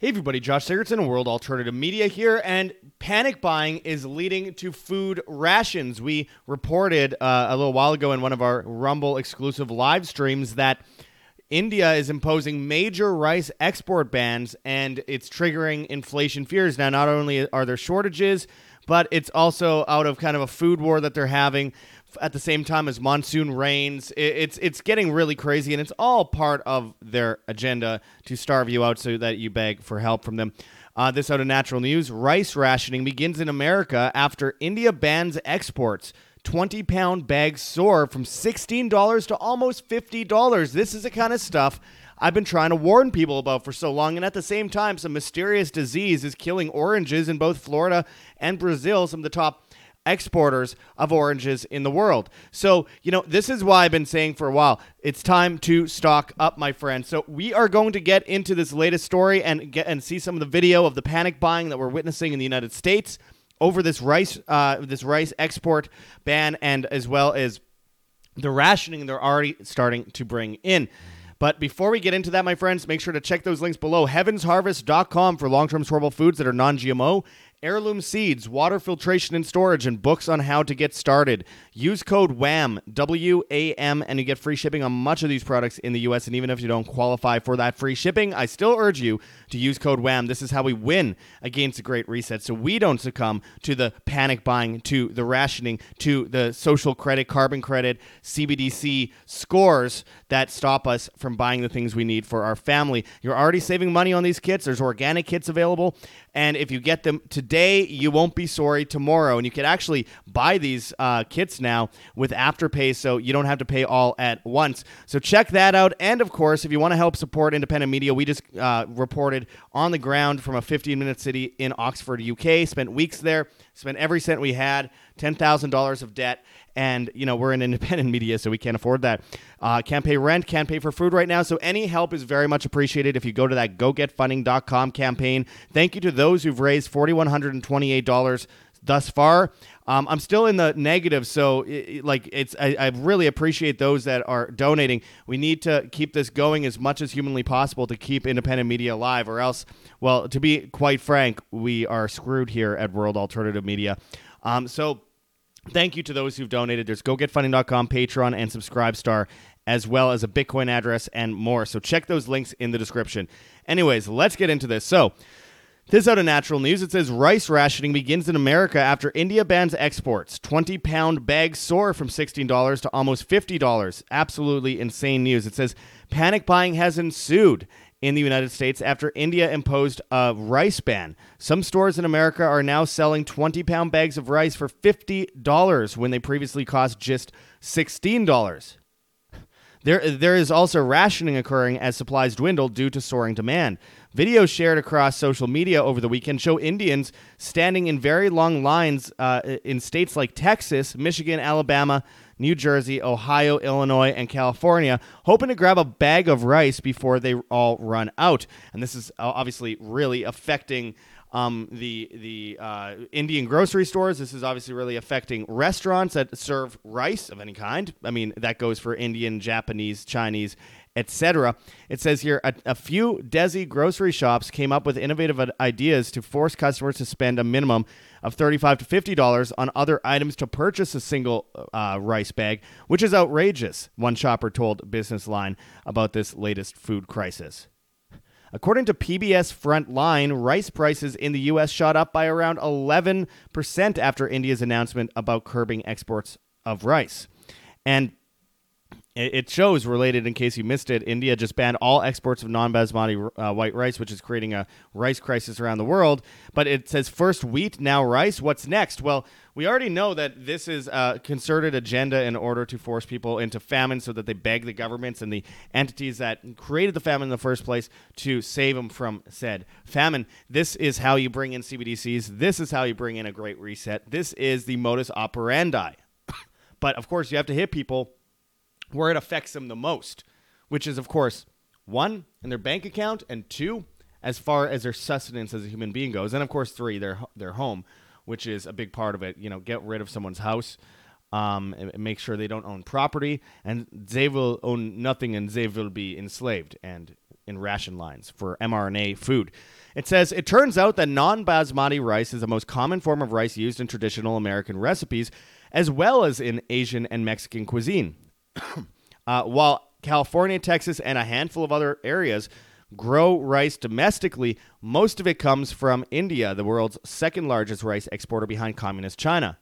Hey everybody, Josh Sigurdson, World Alternative Media here, and panic buying is leading to food rations. We reported uh, a little while ago in one of our Rumble exclusive live streams that India is imposing major rice export bans and it's triggering inflation fears. Now, not only are there shortages, but it's also out of kind of a food war that they're having at the same time as monsoon rains. It's it's getting really crazy, and it's all part of their agenda to starve you out so that you beg for help from them. Uh, this out of natural news: rice rationing begins in America after India bans exports. 20 pound bags soar from $16 to almost $50. This is the kind of stuff I've been trying to warn people about for so long. And at the same time, some mysterious disease is killing oranges in both Florida and Brazil, some of the top exporters of oranges in the world. So, you know, this is why I've been saying for a while, it's time to stock up, my friends. So, we are going to get into this latest story and get and see some of the video of the panic buying that we're witnessing in the United States over this rice uh, this rice export ban and as well as the rationing they're already starting to bring in. But before we get into that, my friends, make sure to check those links below. Heavensharvest.com for long term storable foods that are non GMO heirloom seeds, water filtration and storage, and books on how to get started. Use code WAM, W A M, and you get free shipping on much of these products in the US. And even if you don't qualify for that free shipping, I still urge you to use code WAM. This is how we win against a great reset so we don't succumb to the panic buying, to the rationing, to the social credit, carbon credit, CBDC scores that stop us from buying the things we need for our family. You're already saving money on these kits. There's organic kits available. And if you get them today, you won't be sorry tomorrow. And you can actually buy these uh, kits now with Afterpay so you don't have to pay all at once. So check that out. And of course, if you want to help support independent media, we just uh, reported on the ground from a 15 minute city in Oxford, UK, spent weeks there, spent every cent we had, $10,000 of debt and you know we're an independent media so we can't afford that. Uh, can't pay rent can't pay for food right now so any help is very much appreciated if you go to that gogetfunding.com campaign. Thank you to those who've raised $4128 thus far. Um, i'm still in the negative so it, like it's I, I really appreciate those that are donating. We need to keep this going as much as humanly possible to keep independent media alive or else well to be quite frank we are screwed here at world alternative media. Um, so Thank you to those who've donated. There's gogetfunding.com, Patreon, and Subscribestar, as well as a Bitcoin address and more. So check those links in the description. Anyways, let's get into this. So, this out of natural news. It says rice rationing begins in America after India bans exports. 20 pound bags soar from $16 to almost $50. Absolutely insane news. It says panic buying has ensued in the United States after India imposed a rice ban. Some stores in America are now selling 20 pound bags of rice for $50 when they previously cost just $16. There, there is also rationing occurring as supplies dwindle due to soaring demand. Videos shared across social media over the weekend show Indians standing in very long lines uh, in states like Texas, Michigan, Alabama, New Jersey, Ohio, Illinois, and California, hoping to grab a bag of rice before they all run out. And this is uh, obviously really affecting um, the the uh, Indian grocery stores. This is obviously really affecting restaurants that serve rice of any kind. I mean, that goes for Indian, Japanese, Chinese, etc. It says here a, a, few Desi grocery shops came up with innovative ideas to force customers to spend a minimum of 35 to $50 on other items to purchase a single uh, rice bag, which is outrageous, one shopper told Business Line about this latest food crisis. According to PBS Frontline, rice prices in the U.S. shot up by around 11% after India's announcement about curbing exports of rice. And it shows related in case you missed it. India just banned all exports of non-basmati uh, white rice, which is creating a rice crisis around the world. But it says first wheat, now rice. What's next? Well, we already know that this is a concerted agenda in order to force people into famine, so that they beg the governments and the entities that created the famine in the first place to save them from said famine. This is how you bring in CBDCs. This is how you bring in a great reset. This is the modus operandi. but of course, you have to hit people where it affects them the most, which is, of course, one, in their bank account, and two, as far as their sustenance as a human being goes, and of course, three, their their home, which is a big part of it. You know, get rid of someone's house, um, make sure they don't own property, and they will own nothing, and they will be enslaved. And in ration lines for mRNA food. It says it turns out that non basmati rice is the most common form of rice used in traditional American recipes, as well as in Asian and Mexican cuisine. uh, while California, Texas, and a handful of other areas grow rice domestically, most of it comes from India, the world's second largest rice exporter behind communist China.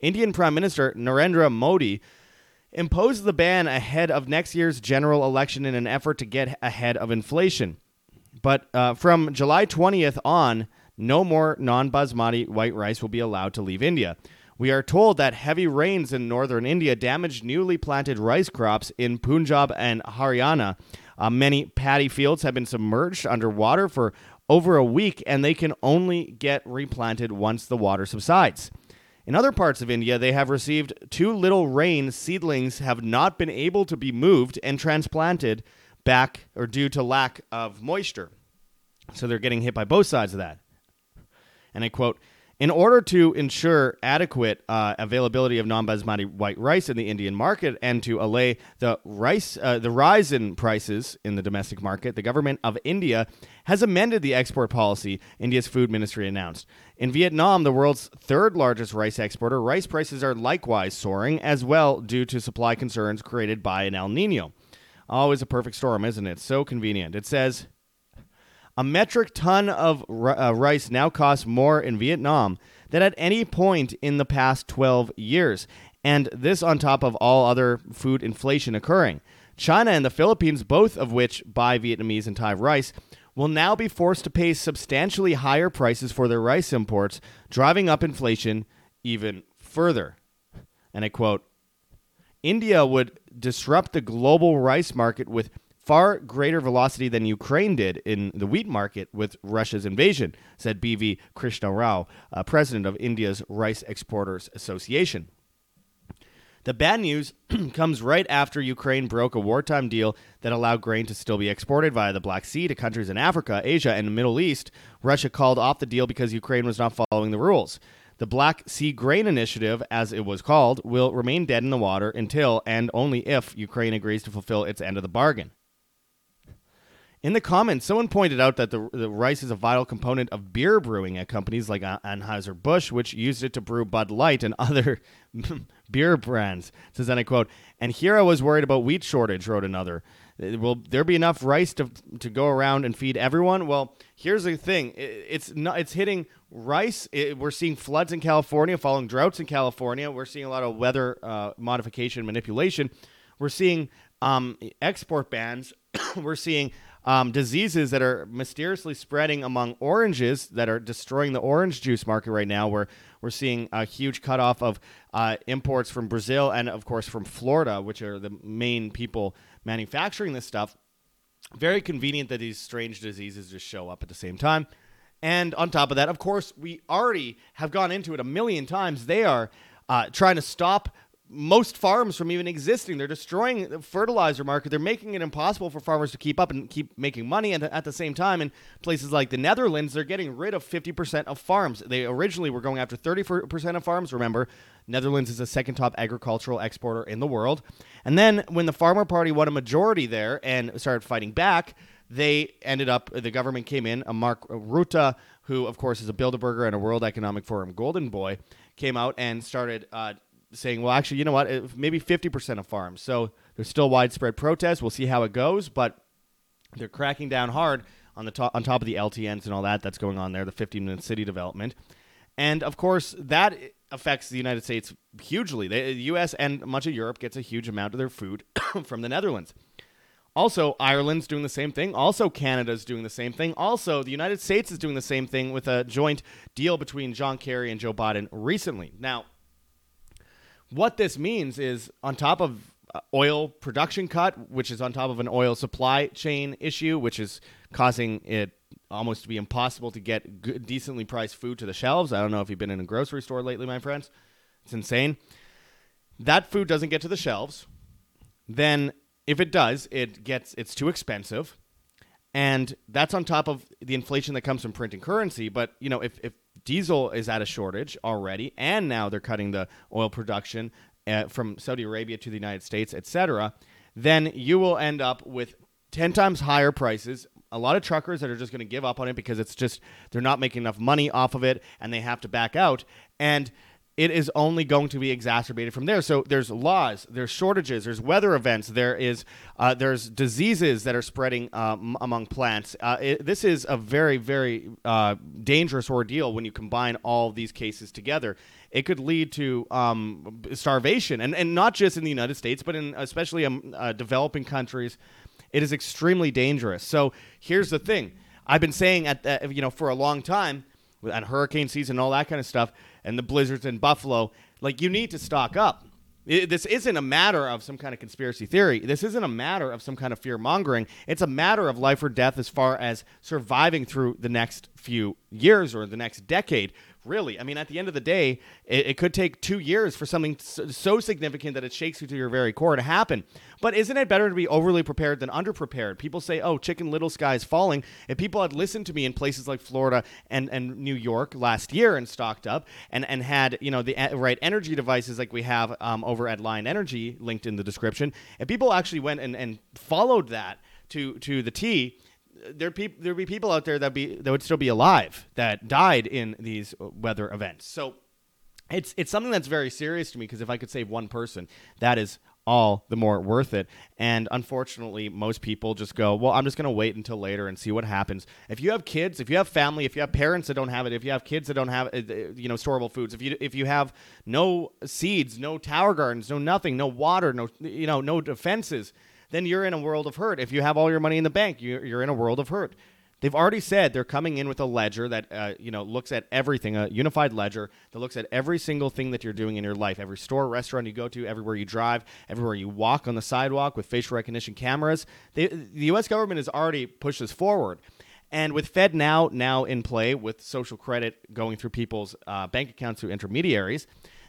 Indian Prime Minister Narendra Modi imposed the ban ahead of next year's general election in an effort to get ahead of inflation. But uh, from July 20th on, no more non basmati white rice will be allowed to leave India. We are told that heavy rains in northern India damaged newly planted rice crops in Punjab and Haryana. Uh, many paddy fields have been submerged underwater for over a week, and they can only get replanted once the water subsides. In other parts of India, they have received too little rain. Seedlings have not been able to be moved and transplanted back or due to lack of moisture. So they're getting hit by both sides of that. And I quote, in order to ensure adequate uh, availability of non-basmati white rice in the Indian market and to allay the rice uh, the rise in prices in the domestic market, the government of India has amended the export policy. India's food ministry announced. In Vietnam, the world's third largest rice exporter, rice prices are likewise soaring as well due to supply concerns created by an El Nino. Always a perfect storm, isn't it? So convenient. It says a metric ton of uh, rice now costs more in Vietnam than at any point in the past 12 years. And this on top of all other food inflation occurring. China and the Philippines, both of which buy Vietnamese and Thai rice, will now be forced to pay substantially higher prices for their rice imports, driving up inflation even further. And I quote India would disrupt the global rice market with far greater velocity than Ukraine did in the wheat market with Russia's invasion, said B.V. Krishna Rao, uh, president of India's Rice Exporters Association. The bad news comes right after Ukraine broke a wartime deal that allowed grain to still be exported via the Black Sea to countries in Africa, Asia, and the Middle East. Russia called off the deal because Ukraine was not following the rules. The Black Sea Grain Initiative, as it was called, will remain dead in the water until and only if Ukraine agrees to fulfill its end of the bargain. In the comments, someone pointed out that the, the rice is a vital component of beer brewing at companies like Anheuser-Busch, which used it to brew Bud Light and other beer brands. Says, and I quote, and here I was worried about wheat shortage, wrote another. Uh, will there be enough rice to, to go around and feed everyone? Well, here's the thing. It's not, it's hitting rice. It, we're seeing floods in California, following droughts in California. We're seeing a lot of weather uh, modification manipulation. We're seeing um, export bans. we're seeing um, diseases that are mysteriously spreading among oranges that are destroying the orange juice market right now, where we're seeing a huge cutoff of uh, imports from Brazil and, of course, from Florida, which are the main people manufacturing this stuff. Very convenient that these strange diseases just show up at the same time. And on top of that, of course, we already have gone into it a million times. They are uh, trying to stop most farms from even existing. They're destroying the fertilizer market. They're making it impossible for farmers to keep up and keep making money. And at the same time, in places like the Netherlands, they're getting rid of 50% of farms. They originally were going after 30% of farms. Remember, Netherlands is the second top agricultural exporter in the world. And then when the Farmer Party won a majority there and started fighting back, they ended up, the government came in, a Mark Rutte, who, of course, is a Bilderberger and a World Economic Forum golden boy, came out and started uh, saying, well, actually, you know what? Maybe 50% of farms. So there's still widespread protests. We'll see how it goes, but they're cracking down hard on the top on top of the LTNs and all that that's going on there, the 15 minute city development. And of course, that affects the United States hugely. The US and much of Europe gets a huge amount of their food from the Netherlands. Also, Ireland's doing the same thing. Also, Canada's doing the same thing. Also, the United States is doing the same thing with a joint deal between John Kerry and Joe Biden recently. Now, what this means is on top of uh, oil production cut, which is on top of an oil supply chain issue, which is causing it almost to be impossible to get good, decently priced food to the shelves. I don't know if you've been in a grocery store lately, my friends. It's insane. That food doesn't get to the shelves. Then, if it does, it gets it's too expensive, and that's on top of the inflation that comes from printing currency. But you know, if if diesel is at a shortage already, and now they're cutting the oil production uh, from Saudi Arabia to the United States, etc., then you will end up with 10 times higher prices. A lot of truckers that are just going to give up on it because it's just they're not making enough money off of it and they have to back out. And it is only going to be exacerbated from there. So there's laws, there's shortages, there's weather events, there is uh, there's diseases that are spreading um, among plants. Uh, it, this is a very very uh, dangerous ordeal when you combine all these cases together. It could lead to um, starvation, and and not just in the United States, but in especially um, uh, developing countries. It is extremely dangerous. So here's the thing: I've been saying at uh, you know for a long time, and hurricane season, and all that kind of stuff and the blizzards in Buffalo, like you need to stock up. It, this isn't a matter of some kind of conspiracy theory. This isn't a matter of some kind of fear mongering. It's a matter of life or death as far as surviving through the next few years or the next decade really. I mean, at the end of the day, it, it could take two years for something so, so, significant that it shakes you to your very core to happen. But isn't it better to be overly prepared than underprepared? People say, oh, Chicken Little sky is falling. If people had listened to me in places like Florida and, and New York last year and stocked up and, and had, you know, the right energy devices like we have um, over at Lion Energy linked in the description, if people actually went and, and followed that to, to the T, there peop- there'd be people out there that be that would still be alive that died in these weather events. So it's it's something that's very serious to me because if I could save one person, that is all the more worth it. And unfortunately, most people just go, well, I'm just going to wait until later and see what happens. If you have kids, if you have family, if you have parents that don't have it, if you have kids that don't have, uh, you know, storable foods, if you if you have no seeds, no tower gardens, no nothing, no water, no you know, no defenses then you're in a world of hurt. If you have all your money in the bank, you're, in a world of hurt. They've already said they're coming in with a ledger that uh, you know looks at everything, a unified ledger that looks at every single thing that you're doing in your life, every store, restaurant you go to, everywhere you drive, everywhere you walk on the sidewalk with facial recognition cameras. They, the U.S. government has already pushed this forward. And with Fed now now in play, with social credit going through people's uh, bank accounts through intermediaries,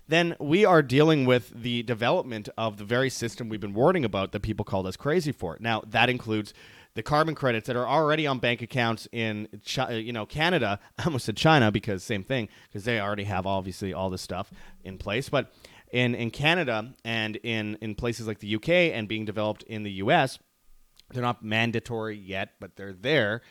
then we are dealing with the development of the very system we've been warning about that people called us crazy for. Now, that includes the carbon credits that are already on bank accounts in uh, you know Canada. I almost said China because same thing because they already have obviously all this stuff in place, but in in Canada and in in places like the UK and being developed in the US, they're not mandatory yet, but they're there.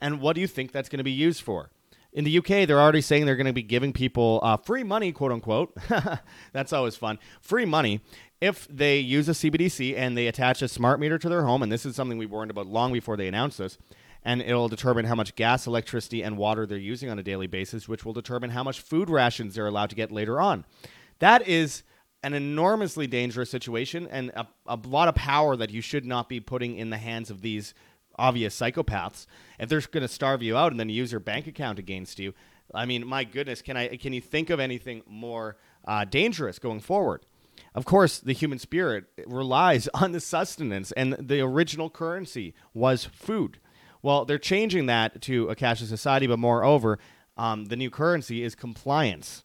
And what do you think that's going to be used for? In the UK, they're already saying they're going to be giving people uh, free money, quote unquote. That's always fun. Free money if they use a CBDC and they attach a smart meter to their home. And this is something we warned about long before they announced this. And it'll determine how much gas, electricity, and water they're using on a daily basis, which will determine how much food rations they're allowed to get later on. That is an enormously dangerous situation and a, a lot of power that you should not be putting in the hands of these obvious psychopaths, if they're going to starve you out and then use your bank account against you, I mean, my goodness, can I can you think of anything more uh, dangerous going forward? Of course, the human spirit relies on the sustenance, and the original currency was food. Well, they're changing that to a cashless society, but moreover, um, the new currency is compliance,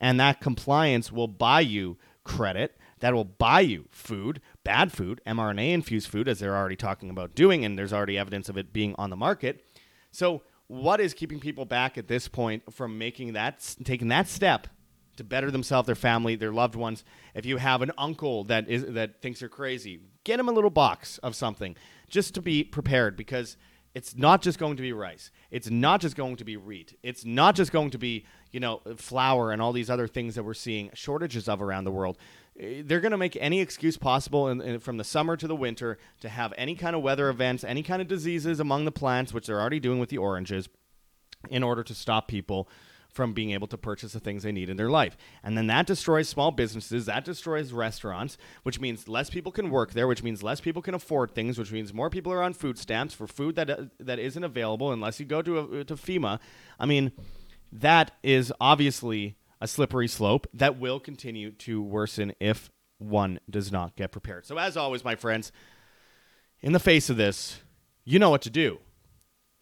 and that compliance will buy you credit that will buy you food, bad food, mRNA infused food, as they're already talking about doing, and there's already evidence of it being on the market. So, what is keeping people back at this point from making that, taking that step to better themselves, their family, their loved ones? If you have an uncle that is that thinks you're crazy, get him a little box of something just to be prepared because it's not just going to be rice. It's not just going to be wheat. It's not just going to be, you know, flour and all these other things that we're seeing shortages of around the world they're going to make any excuse possible in, in, from the summer to the winter to have any kind of weather events, any kind of diseases among the plants, which they're already doing with the oranges, in order to stop people from being able to purchase the things they need in their life. And then that destroys small businesses, that destroys restaurants, which means less people can work there, which means less people can afford things, which means more people are on food stamps for food that uh, that isn't available unless you go to to FEMA. I mean, that is obviously a slippery slope that will continue to worsen if one does not get prepared. So, as always, my friends, in the face of this, you know what to do.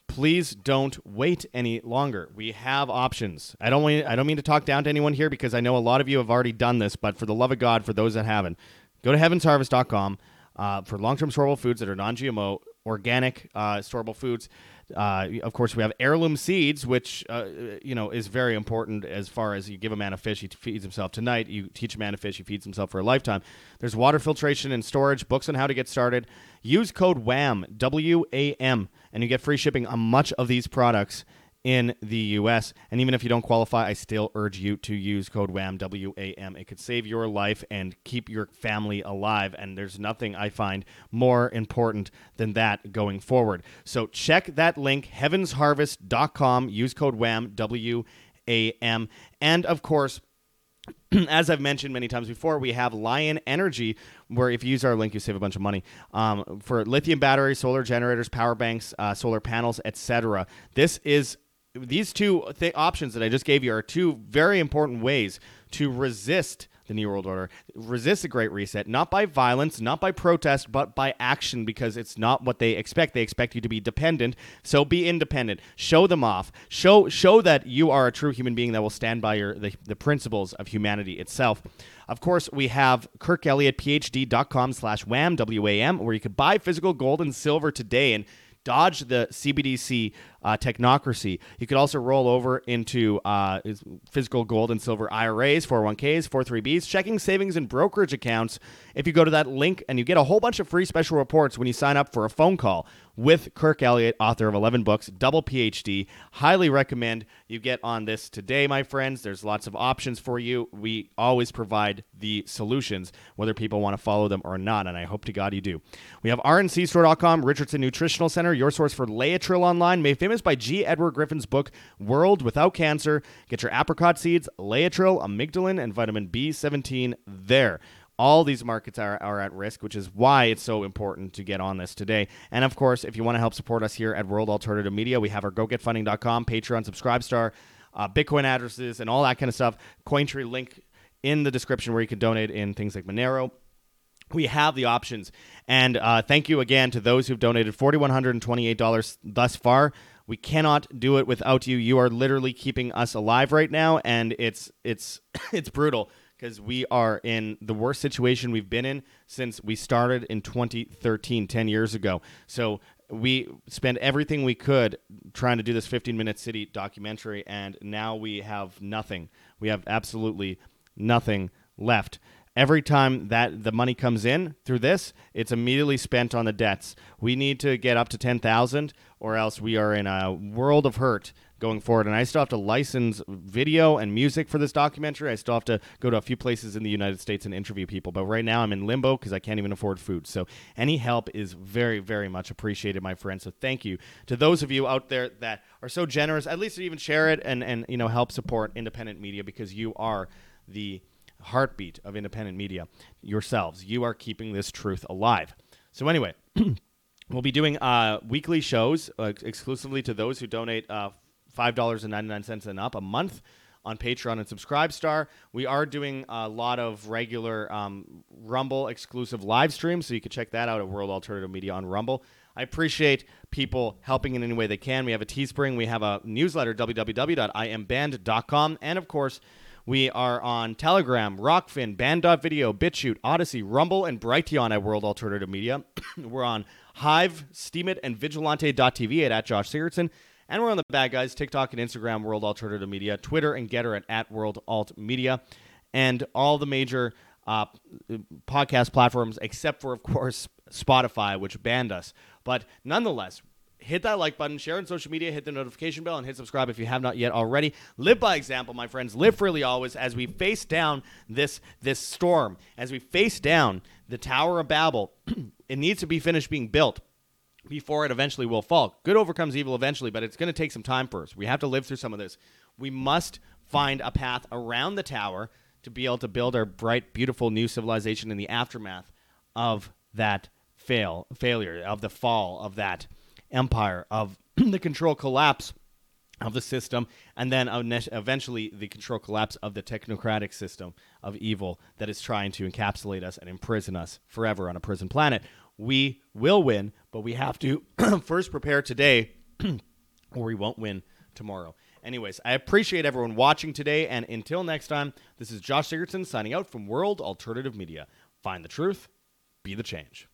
Please don't wait any longer. We have options. I don't I don't mean to talk down to anyone here because I know a lot of you have already done this, but for the love of God, for those that haven't, go to heavensharvest.com uh, for long-term storable foods that are non-GMO organic, uh, storable foods. Uh, of course, we have heirloom seeds, which uh, you know is very important as far as you give a man a fish, he feeds himself tonight. You teach a man a fish, he feeds himself for a lifetime. There's water filtration and storage, books on how to get started. Use code WAM W A M, and you get free shipping on much of these products in the US. And even if you don't qualify, I still urge you to use code WAM, W A M. It could save your life and keep your family alive. And there's nothing I find more important than that going forward. So check that link, heavensharvest.com. Use code WAM, W A M. And of course, as I've mentioned many times before, we have Lion Energy, where if you use our link, you save a bunch of money um, for lithium batteries, solar generators, power banks, uh, solar panels, etc. This is these two th- options that I just gave you are two very important ways to resist the New World Order, resist the Great Reset, not by violence, not by protest, but by action because it's not what they expect. They expect you to be dependent, so be independent. Show them off. Show show that you are a true human being that will stand by your the, the principles of humanity itself. Of course, we have kirkelliottphd.com slash wam, W-A-M, where you could buy physical gold and silver today and dodge the CBDC uh, technocracy. You could also roll over into uh, physical gold and silver IRAs, 401ks, 43Bs, checking savings and brokerage accounts. If you go to that link and you get a whole bunch of free special reports when you sign up for a phone call with Kirk Elliott, author of 11 books, double PhD. Highly recommend you get on this today, my friends. There's lots of options for you. We always provide the solutions, whether people want to follow them or not, and I hope to God you do. We have rncstore.com, Richardson Nutritional Center, your source for Laetrile online, made famous by G. Edward Griffin's book, World Without Cancer. Get your apricot seeds, Laetrile, amygdalin, and vitamin B17 there all these markets are, are at risk, which is why it's so important to get on this today. And of course, if you want to help support us here at World Alternative Media, we have our gogetfunding.com, Patreon, Subscribestar, uh, Bitcoin addresses, and all that kind of stuff. Cointree link in the description where you can donate in things like Monero. We have the options. And uh, thank you again to those who've donated $4,128 thus far. We cannot do it without you. You are literally keeping us alive right now, and it's it's it's brutal because we are in the worst situation we've been in since we started in 2013, 10 years ago. So we spent everything we could trying to do this 15 minute city documentary, and now we have nothing. We have absolutely nothing left. Every time that the money comes in through this, it's immediately spent on the debts. We need to get up to 10,000 or else we are in a world of hurt going forward. And I still have to license video and music for this documentary. I still have to go to a few places in the United States and interview people. But right now I'm in limbo because I can't even afford food. So any help is very, very much appreciated, my friends. So thank you to those of you out there that are so generous, at least to even share it and, and you know help support independent media because you are the heartbeat of independent media yourselves. You are keeping this truth alive. So anyway. We'll be doing uh, weekly shows uh, exclusively to those who donate uh, $5.99 and up a month on Patreon and Subscribestar. We are doing a lot of regular um, Rumble exclusive live streams, so you can check that out at World Alternative Media on Rumble. I appreciate people helping in any way they can. We have a Teespring, we have a newsletter, www.iamband.com, and of course, we are on Telegram, Rokfin, Band.video, BitChute, Odysee, Rumble, and Brighteon at World Alternative Media. We're on Hive, Steemit, and Vigilante.tv at, at Josh Sigurdson. And we're on the bad guys, TikTok and Instagram, World Alternative Media, Twitter and Gettr at, at World Alt Media, and all the major uh, podcast platforms, except for, of course, Spotify, which banned us. But nonetheless, hit that like button, share on social media, hit the notification bell, and hit subscribe if you have not yet already. Live by example, my friends. Live freely always as we face down this this storm, as we face down the Tower of Babel. it needs to be finished being built before it eventually will fall. Good overcomes evil eventually, but it's going to take some time us. We have to live through some of this. We must find a path around the tower to be able to build our bright, beautiful new civilization in the aftermath of that fail failure, of the fall of that empire, of the control collapse of the system, and then eventually the control collapse of the technocratic system of evil that is trying to encapsulate us and imprison us forever on a prison planet we will win, but we have to first prepare today or we won't win tomorrow. Anyways, I appreciate everyone watching today, and until next time, this is Josh Sigurdson signing out from World Alternative Media. Find the truth, be the change.